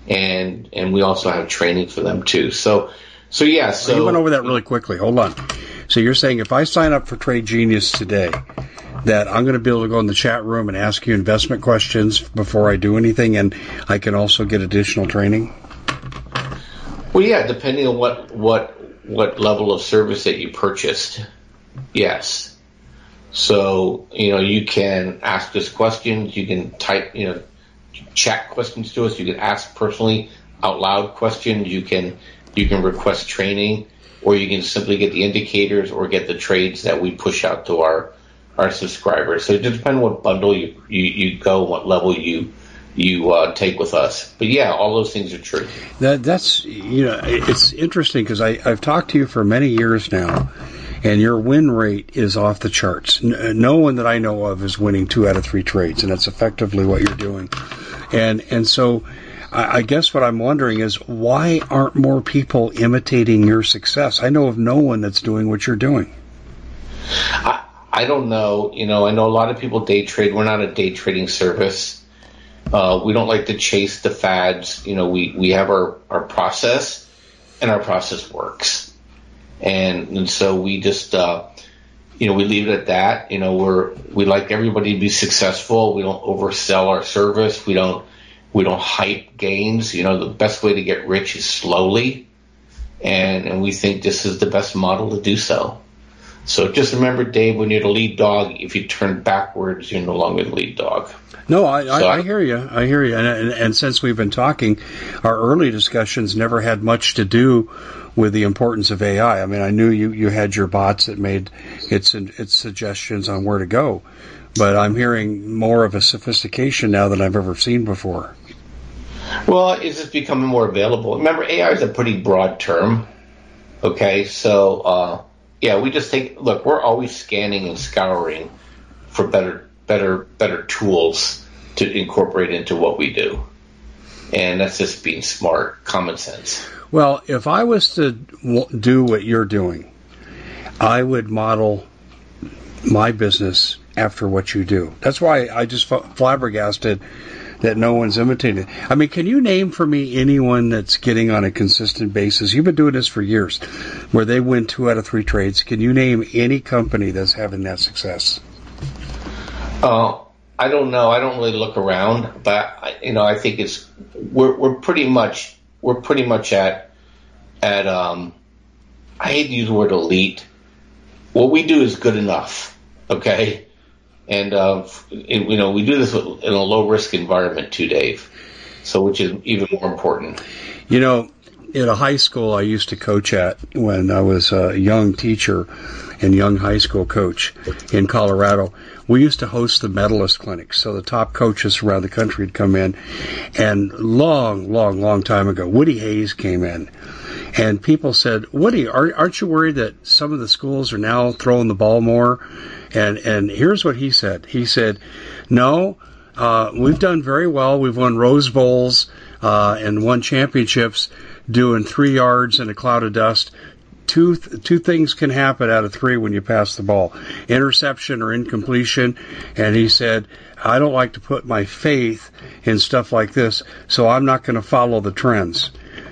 and and we also have training for them too. So so yeah, so you went over that really quickly. Hold on. So you're saying if I sign up for Trade Genius today, that I'm going to be able to go in the chat room and ask you investment questions before I do anything, and I can also get additional training. Well, yeah, depending on what what what level of service that you purchased, yes. So you know you can ask us questions. You can type you know chat questions to us. You can ask personally out loud questions. You can you can request training, or you can simply get the indicators or get the trades that we push out to our our subscribers. So it just depends what bundle you, you, you go, what level you you uh, take with us. But yeah, all those things are true. That that's you know it's interesting because I I've talked to you for many years now, and your win rate is off the charts. No one that I know of is winning two out of three trades, and that's effectively what you're doing. And and so. I guess what I'm wondering is why aren't more people imitating your success? I know of no one that's doing what you're doing. I, I don't know. You know, I know a lot of people day trade. We're not a day trading service. Uh, we don't like to chase the fads. You know, we, we have our, our process and our process works. And, and so we just, uh, you know, we leave it at that. You know, we're, we like everybody to be successful. We don't oversell our service. We don't, we don't hype gains. You know, the best way to get rich is slowly. And, and we think this is the best model to do so. So just remember, Dave, when you're the lead dog, if you turn backwards, you're no longer the lead dog. No, I, so I, I, hear you. I hear you. And, and, and, since we've been talking, our early discussions never had much to do with the importance of AI. I mean, I knew you, you had your bots that made its its suggestions on where to go, but I'm hearing more of a sophistication now than I've ever seen before. Well, it's just becoming more available. Remember, AI is a pretty broad term. Okay, so. Uh, yeah, we just take look. We're always scanning and scouring for better, better, better tools to incorporate into what we do, and that's just being smart, common sense. Well, if I was to do what you're doing, I would model my business after what you do. That's why I just flabbergasted that no one's imitating. I mean, can you name for me anyone that's getting on a consistent basis? You've been doing this for years, where they win two out of three trades. Can you name any company that's having that success? Uh, I don't know. I don't really look around, but you know, I think it's we're we're pretty much we're pretty much at at um. I hate to use the word elite. What we do is good enough. Okay and uh, you know we do this in a low risk environment too, Dave. So which is even more important. You know, in a high school I used to coach at when I was a young teacher and young high school coach in Colorado. We used to host the medalist clinics. So the top coaches around the country would come in and long, long, long time ago, Woody Hayes came in and people said, Woody, aren't you worried that some of the schools are now throwing the ball more? And and here's what he said. He said, "No, uh, we've done very well. We've won Rose Bowls uh, and won championships doing three yards in a cloud of dust." Two two things can happen out of three when you pass the ball: interception or incompletion. And he said, "I don't like to put my faith in stuff like this, so I'm not going to follow the trends."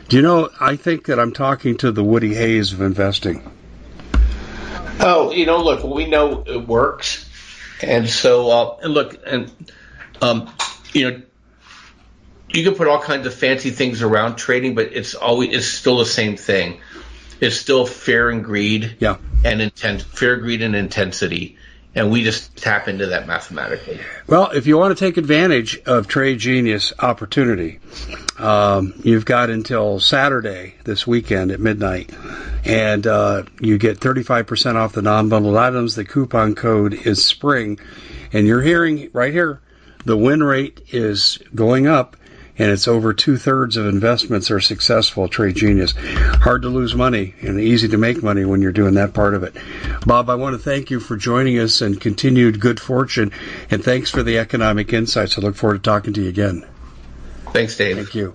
Do you know? I think that I'm talking to the Woody Hayes of investing. Oh, you know, look, we know it works, and so uh, and look, and um, you know, you can put all kinds of fancy things around trading, but it's always it's still the same thing. It's still fear and greed, yeah, and intent, fear, greed, and intensity and we just tap into that mathematically. Well, if you want to take advantage of Trade Genius opportunity, um, you've got until Saturday this weekend at midnight, and uh, you get 35% off the non-bundled items. The coupon code is SPRING, and you're hearing right here, the win rate is going up and it's over two thirds of investments are successful. Trade Genius, hard to lose money and easy to make money when you're doing that part of it. Bob, I want to thank you for joining us and continued good fortune, and thanks for the economic insights. I look forward to talking to you again. Thanks, Dave. Thank you.